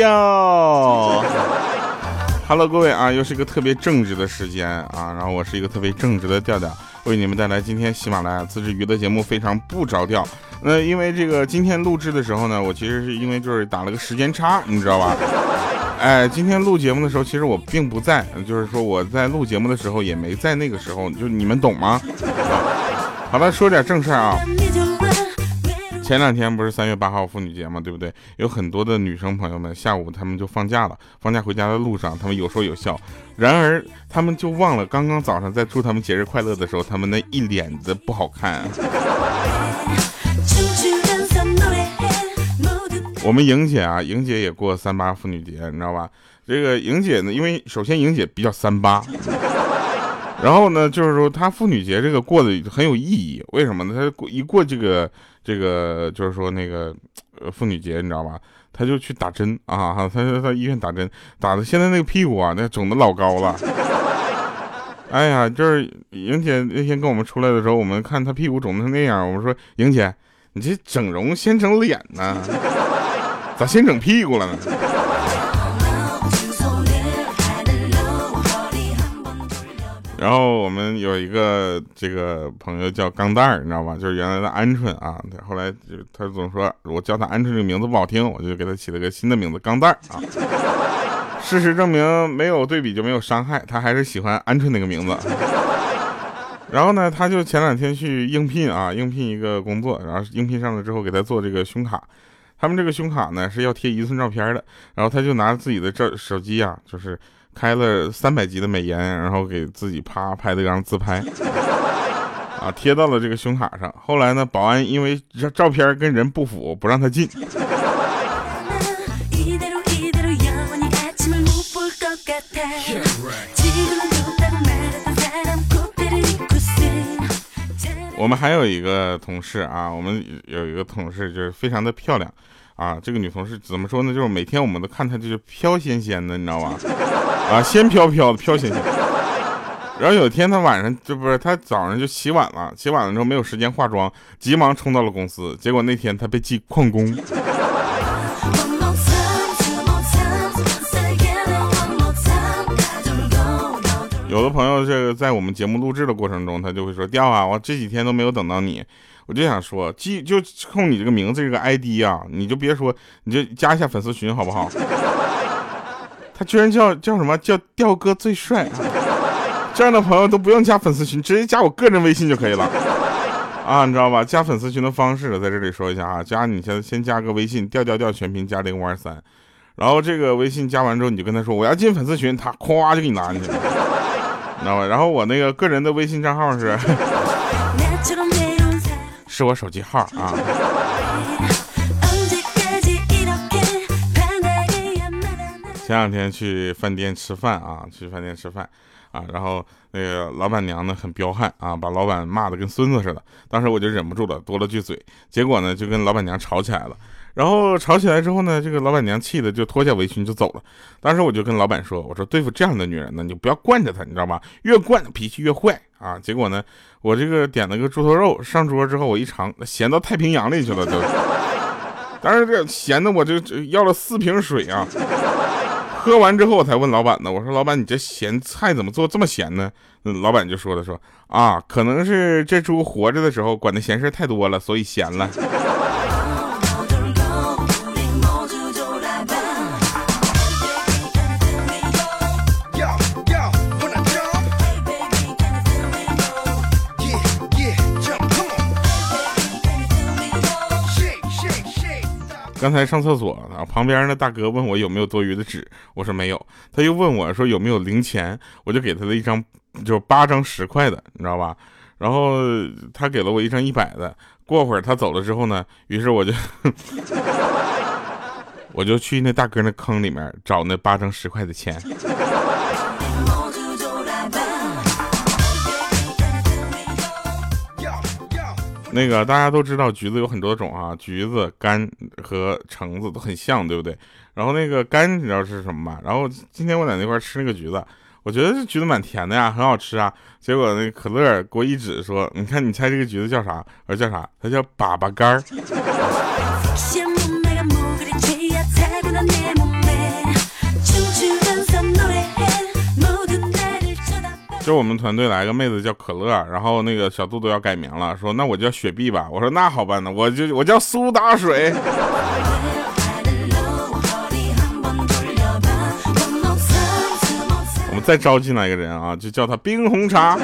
哟，Hello，各位啊，又是一个特别正直的时间啊，然后我是一个特别正直的调调，为你们带来今天喜马拉雅自制娱乐节目，非常不着调。那因为这个今天录制的时候呢，我其实是因为就是打了个时间差，你知道吧？哎，今天录节目的时候，其实我并不在，就是说我在录节目的时候也没在那个时候，就你们懂吗？好了，说点正事儿啊。前两天不是三月八号妇女节吗？对不对？有很多的女生朋友们下午她们就放假了，放假回家的路上，她们有说有笑。然而，她们就忘了刚刚早上在祝她们节日快乐的时候，她们那一脸的不好看。我们莹姐啊，莹姐也过三八妇女节，你知道吧？这个莹姐呢，因为首先莹姐比较三八。然后呢，就是说她妇女节这个过得很有意义，为什么呢？她过一过这个这个，就是说那个呃妇女节，你知道吧？她就去打针啊，她就在医院打针，打的现在那个屁股啊，那肿的老高了。哎呀，就是莹姐那天跟我们出来的时候，我们看她屁股肿成那样，我们说莹姐，你这整容先整脸呢，咋先整屁股了呢？然后我们有一个这个朋友叫钢蛋儿，你知道吧？就是原来的鹌鹑啊。后来就他总说我叫他鹌鹑这个名字不好听，我就给他起了个新的名字钢蛋儿啊。事实证明，没有对比就没有伤害，他还是喜欢鹌鹑那个名字。然后呢，他就前两天去应聘啊，应聘一个工作，然后应聘上了之后给他做这个胸卡。他们这个胸卡呢是要贴一寸照片的，然后他就拿自己的照手机啊，就是。开了三百级的美颜，然后给自己啪拍了一张自拍，啊，贴到了这个胸卡上。后来呢，保安因为照照片跟人不符，不让他进。我们还有一个同事啊，我们有一个同事就是非常的漂亮啊。这个女同事怎么说呢？就是每天我们都看她就是飘仙仙的，你知道吧？啊，仙飘飘的飘仙仙。然后有一天，他晚上就不是他早上就起晚了，起晚了之后没有时间化妆，急忙冲到了公司。结果那天他被记旷工。有的朋友这个在我们节目录制的过程中，他就会说：“掉啊，我这几天都没有等到你。”我就想说，记就冲你这个名字这个 ID 啊，你就别说，你就加一下粉丝群好不好？他居然叫叫什么叫调哥最帅啊！这样的朋友都不用加粉丝群，直接加我个人微信就可以了啊！你知道吧？加粉丝群的方式在这里说一下啊，加你先先加个微信，调调调全拼加零五二三，然后这个微信加完之后，你就跟他说我要进粉丝群，他咵就给你拉进去了，你知道吧？然后我那个个人的微信账号是，是我手机号啊。前两天去饭店吃饭啊，去饭店吃饭啊，然后那个老板娘呢很彪悍啊，把老板骂的跟孙子似的。当时我就忍不住了，多了句嘴，结果呢就跟老板娘吵起来了。然后吵起来之后呢，这个老板娘气的就脱下围裙就走了。当时我就跟老板说：“我说对付这样的女人呢，你就不要惯着她，你知道吧？越惯脾气越坏啊。”结果呢，我这个点了个猪头肉上桌之后，我一尝，咸到太平洋里去了，就。当时这咸的我就要了四瓶水啊。喝完之后，我才问老板呢。我说：“老板，你这咸菜怎么做这么咸呢？”老板就说了：“说啊，可能是这猪活着的时候管的闲事太多了，所以咸了。”刚才上厕所啊，旁边那大哥问我有没有多余的纸，我说没有。他又问我说有没有零钱，我就给他了一张，就是八张十块的，你知道吧？然后他给了我一张一百的。过会儿他走了之后呢，于是我就 我就去那大哥那坑里面找那八张十块的钱。那个大家都知道，橘子有很多种啊，橘子、柑和橙子都很像，对不对？然后那个柑你知道是什么吗？然后今天我在那块吃那个橘子，我觉得这橘子蛮甜的呀，很好吃啊。结果那可乐给我一指说：“你看，你猜这个橘子叫啥？”我说：“叫啥？”它叫粑粑柑儿。就我们团队来个妹子叫可乐，然后那个小肚肚要改名了，说那我叫雪碧吧。我说那好办呢，我就我叫苏打水。我们再招进来一个人啊，就叫他冰红茶。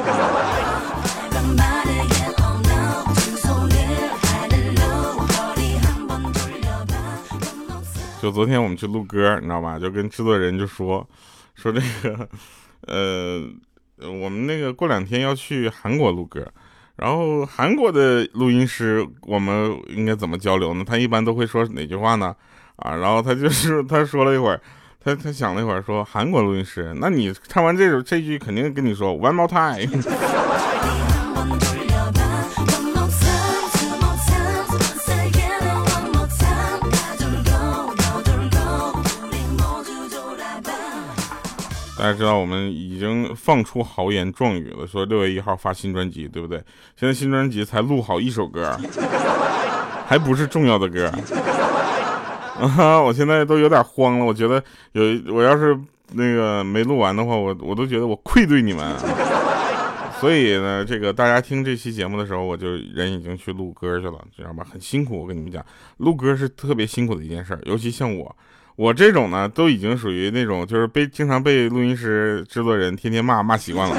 就昨天我们去录歌，你知道吧？就跟制作人就说说这个，呃，我们那个过两天要去韩国录歌，然后韩国的录音师我们应该怎么交流呢？他一般都会说哪句话呢？啊，然后他就是他说了一会儿，他他想了一会儿说韩国录音师，那你唱完这首这句肯定跟你说 one more time。大家知道我们已经放出豪言壮语了，说六月一号发新专辑，对不对？现在新专辑才录好一首歌，还不是重要的歌啊！我现在都有点慌了，我觉得有我要是那个没录完的话，我我都觉得我愧对你们。所以呢，这个大家听这期节目的时候，我就人已经去录歌去了，知道吧？很辛苦，我跟你们讲，录歌是特别辛苦的一件事，尤其像我。我这种呢，都已经属于那种，就是被经常被录音师、制作人天天骂骂习惯了。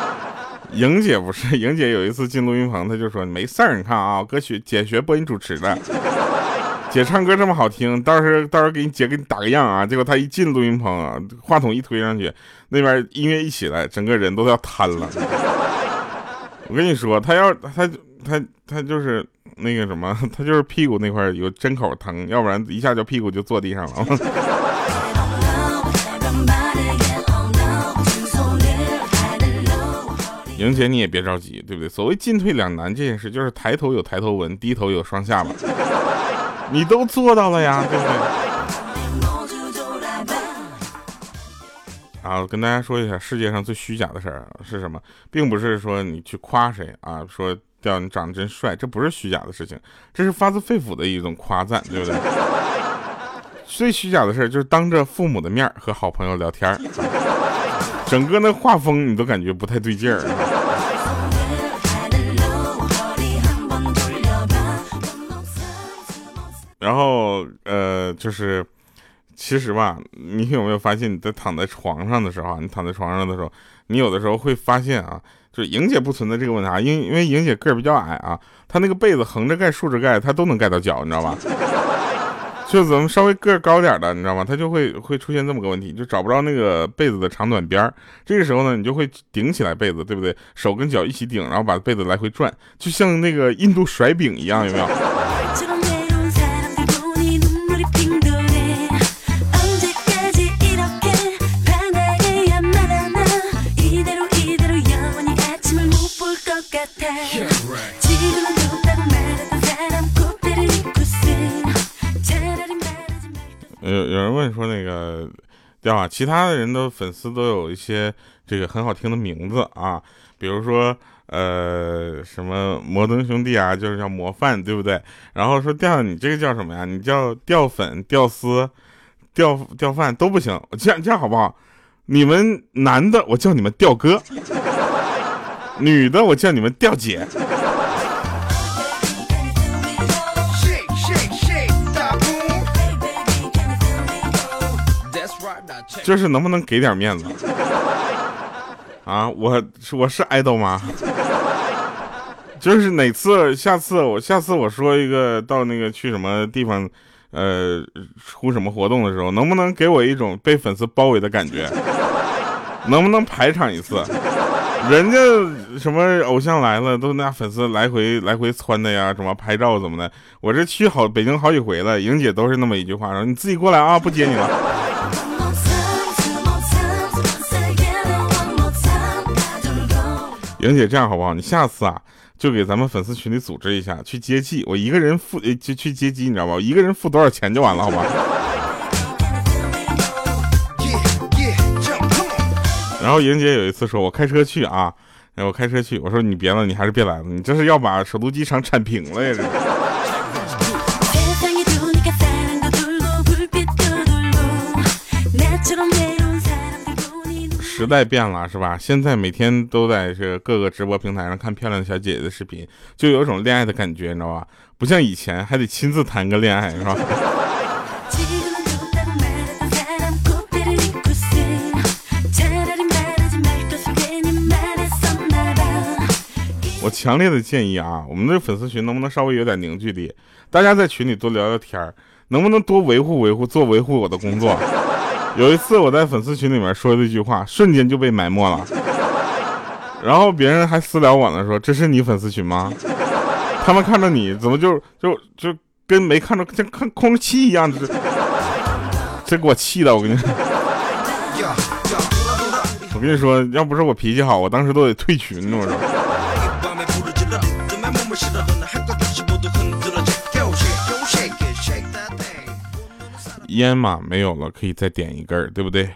莹姐不是，莹姐有一次进录音棚，她就说：“没事儿，你看啊，哥学姐学播音主持的，姐唱歌这么好听，到时候到时候给你姐给你打个样啊。”结果她一进录音棚啊，话筒一推上去，那边音乐一起来，整个人都要瘫了。我跟你说，她要她她她就是。那个什么，他就是屁股那块有针口疼，要不然一下就屁股就坐地上了。莹姐，你也别着急，对不对？所谓进退两难这件事，就是抬头有抬头纹，低头有双下巴，你都做到了呀，对不对？啊，跟大家说一下，世界上最虚假的事儿是什么，并不是说你去夸谁啊，说。调你长得真帅，这不是虚假的事情，这是发自肺腑的一种夸赞，对不对？最虚假的事就是当着父母的面和好朋友聊天整个那画风你都感觉不太对劲儿。然后呃，就是其实吧，你有没有发现你在躺在床上的时候，你躺在床上的时候，你有的时候会发现啊。就是莹姐不存在这个问题啊，因因为莹姐个儿比较矮啊，她那个被子横着盖、竖着盖，她都能盖到脚，你知道吧？就咱们稍微个儿高点的，你知道吗？她就会会出现这么个问题，就找不着那个被子的长短边儿。这个时候呢，你就会顶起来被子，对不对？手跟脚一起顶，然后把被子来回转，就像那个印度甩饼一样，有没有？有有人问说那个，对吧？其他的人的粉丝都有一些这个很好听的名字啊，比如说呃什么摩登兄弟啊，就是叫模范，对不对？然后说掉你这个叫什么呀？你叫掉粉、掉丝、掉掉饭都不行。这样这样好不好？你们男的我叫你们掉哥，女的我叫你们掉姐。就是能不能给点面子啊？我我是爱豆吗？就是哪次下次我下次我说一个到那个去什么地方，呃，出什么活动的时候，能不能给我一种被粉丝包围的感觉？能不能排场一次？人家什么偶像来了，都那粉丝来回来回窜的呀，什么拍照怎么的？我这去好北京好几回了，莹姐都是那么一句话，说你自己过来啊，不接你了。莹姐，这样好不好？你下次啊，就给咱们粉丝群里组织一下，去接机。我一个人付，就去接机，你知道吧？我一个人付多少钱就完了，好吧？然后莹姐有一次说，我开车去啊，我开车去，我说你别了，你还是别来了，你这是要把首都机场铲平了呀？这。时代变了，是吧？现在每天都在这各个直播平台上看漂亮的小姐姐的视频，就有种恋爱的感觉，你知道吧？不像以前还得亲自谈个恋爱，是吧？我强烈的建议啊，我们的粉丝群能不能稍微有点凝聚力？大家在群里多聊聊天，能不能多维护维护，做维护我的工作？有一次我在粉丝群里面说了一句话，瞬间就被埋没了，然后别人还私聊我呢，说这是你粉丝群吗？他们看着你怎么就就就跟没看着像看空气一样，这这给我气的，我跟你，我跟你说，要不是我脾气好，我当时都得退群，我说。烟嘛没有了，可以再点一根儿，对不对？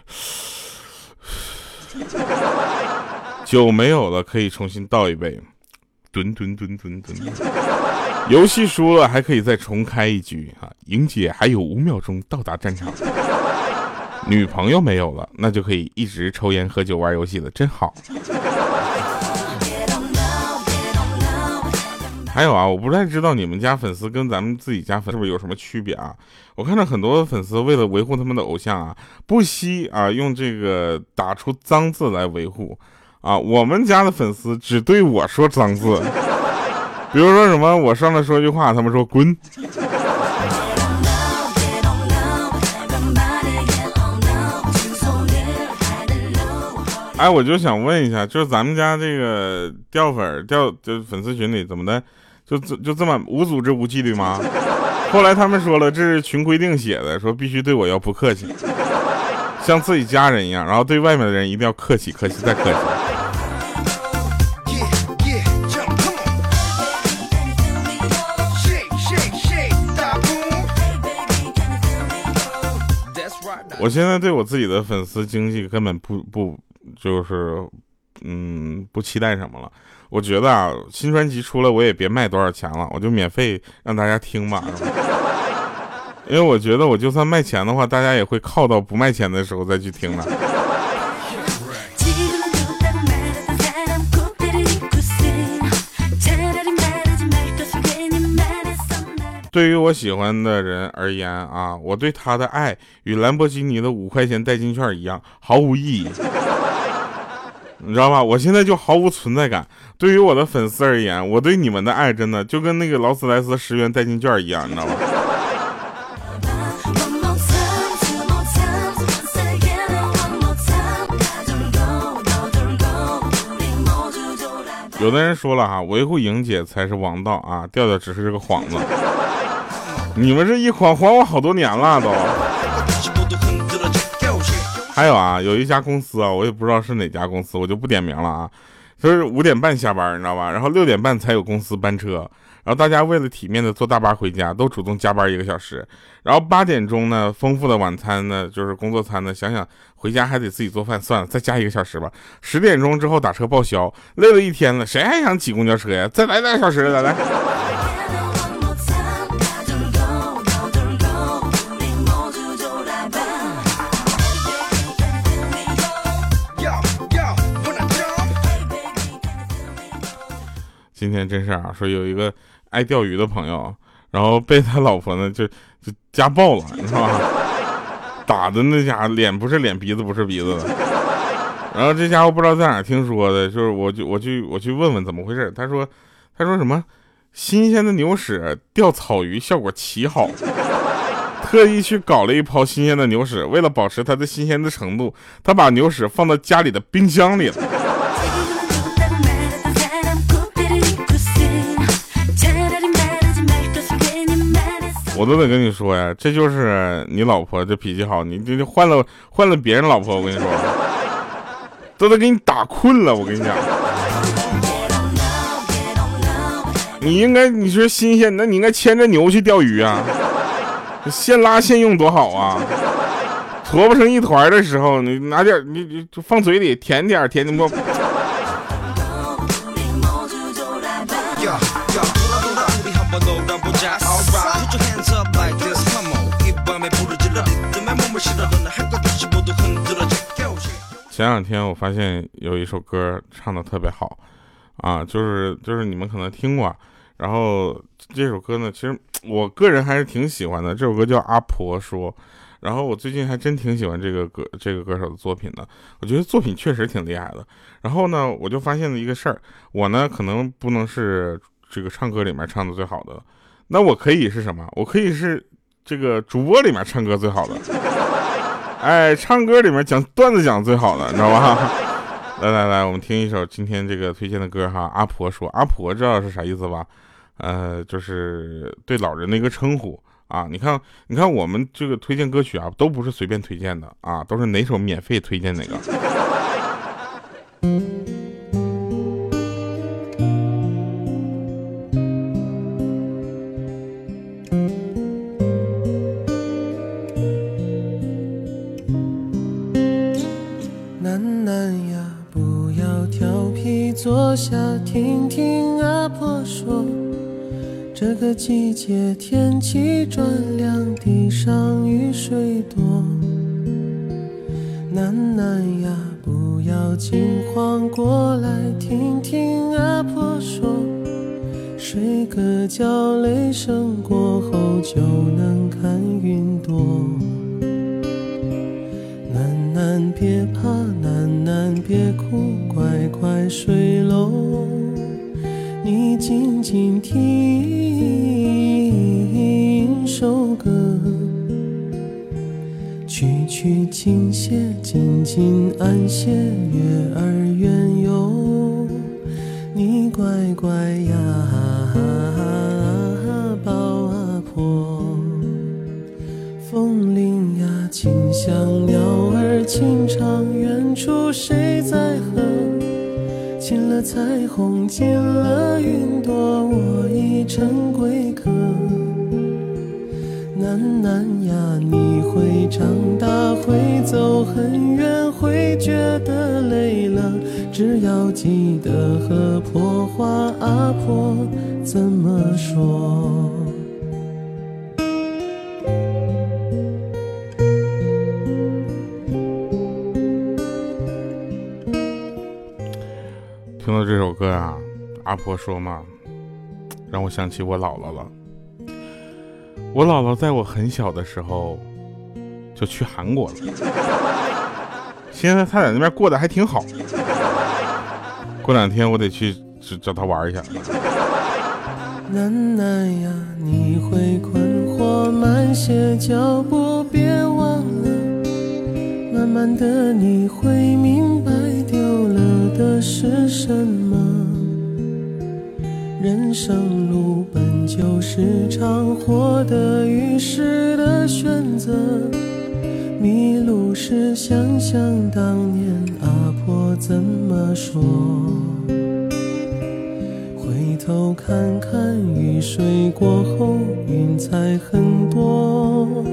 酒没有了，可以重新倒一杯。吨吨吨吨吨。游戏输了还可以再重开一局啊！莹姐还有五秒钟到达战场。女朋友没有了，那就可以一直抽烟喝酒玩游戏了，真好。还有啊，我不太知道你们家粉丝跟咱们自己家粉是不是有什么区别啊？我看到很多粉丝为了维护他们的偶像啊，不惜啊用这个打出脏字来维护啊。我们家的粉丝只对我说脏字，比如说什么我上来说句话，他们说滚。哎，我就想问一下，就是咱们家这个掉粉掉，就粉丝群里怎么的？就就就这么无组织无纪律吗？后来他们说了，这是群规定写的，说必须对我要不客气，像自己家人一样，然后对外面的人一定要客气，客气再客气。我现在对我自己的粉丝经济根本不不就是，嗯，不期待什么了。我觉得啊，新专辑出了，我也别卖多少钱了，我就免费让大家听吧。因为我觉得，我就算卖钱的话，大家也会靠到不卖钱的时候再去听的。对于我喜欢的人而言啊，我对他的爱与兰博基尼的五块钱代金券一样，毫无意义。你知道吧？我现在就毫无存在感。对于我的粉丝而言，我对你们的爱真的就跟那个劳斯莱斯十元代金券一样，你知道吗？有的人说了哈，维护莹姐才是王道啊，调调只是个幌子。你们这一晃晃我好多年了都。还有啊，有一家公司啊，我也不知道是哪家公司，我就不点名了啊。就是五点半下班，你知道吧？然后六点半才有公司班车，然后大家为了体面的坐大巴回家，都主动加班一个小时。然后八点钟呢，丰富的晚餐呢，就是工作餐呢，想想回家还得自己做饭，算了，再加一个小时吧。十点钟之后打车报销，累了一天了，谁还想挤公交车呀？再来两小时，来来。今天真是啊，说有一个爱钓鱼的朋友，然后被他老婆呢就就家暴了，你知道吧？打的那家脸不是脸，鼻子不是鼻子的。然后这家伙不知道在哪听说的，就是我就我去我去问问怎么回事。他说他说什么新鲜的牛屎钓草鱼效果奇好，特意去搞了一泡新鲜的牛屎，为了保持它的新鲜的程度，他把牛屎放到家里的冰箱里了。我都得跟你说呀，这就是你老婆这脾气好，你这就换了换了别人老婆，我跟你说，都得给你打困了。我跟你讲，你应该你说新鲜，那你应该牵着牛去钓鱼啊，现拉现用多好啊！坨不成一团的时候，你拿点你你放嘴里舔点舔点不？前两天我发现有一首歌唱的特别好，啊，就是就是你们可能听过，然后这首歌呢，其实我个人还是挺喜欢的。这首歌叫《阿婆说》，然后我最近还真挺喜欢这个歌这个歌手的作品的，我觉得作品确实挺厉害的。然后呢，我就发现了一个事儿，我呢可能不能是这个唱歌里面唱的最好的，那我可以是什么？我可以是这个主播里面唱歌最好的。哎，唱歌里面讲段子讲最好的，你知道吧？来来来，我们听一首今天这个推荐的歌哈。阿婆说，阿婆知道是啥意思吧？呃，就是对老人的一个称呼啊。你看，你看我们这个推荐歌曲啊，都不是随便推荐的啊，都是哪首免费推荐哪个。坐下听听阿婆说，这个季节天气转凉，地上雨水多。囡囡呀，不要惊慌，过来听听阿婆说，睡个觉，雷声过后就能看云朵。囡囡别怕，囡囡别哭，乖乖睡喽。你静静听首歌，曲曲轻些，静静安歇，月儿圆哟。你乖乖呀，抱阿婆，风铃呀，轻响，鸟儿轻唱，出谁在和？进了彩虹，进了云朵，我已成归客。囡囡呀，你会长大，会走很远，会觉得累了，只要记得和婆话阿婆怎么说。听到这首歌啊，阿婆说嘛，让我想起我姥姥了。我姥姥在我很小的时候就去韩国了，现在她在那边过得还挺好。过两天我得去找她玩一下。囡囡呀，你会困惑，慢些脚步，别忘了，慢慢的你会明白。的是什么？人生路本就是场活得与失的选择。迷路时想想当年阿婆怎么说。回头看看雨水过后云彩很多。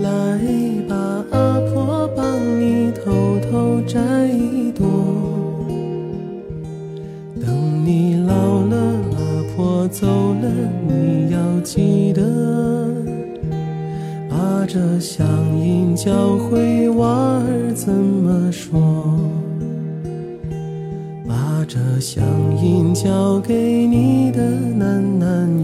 来吧，阿婆帮你偷偷摘一朵。记得把这乡音教会娃儿怎么说，把这乡音教给你的男男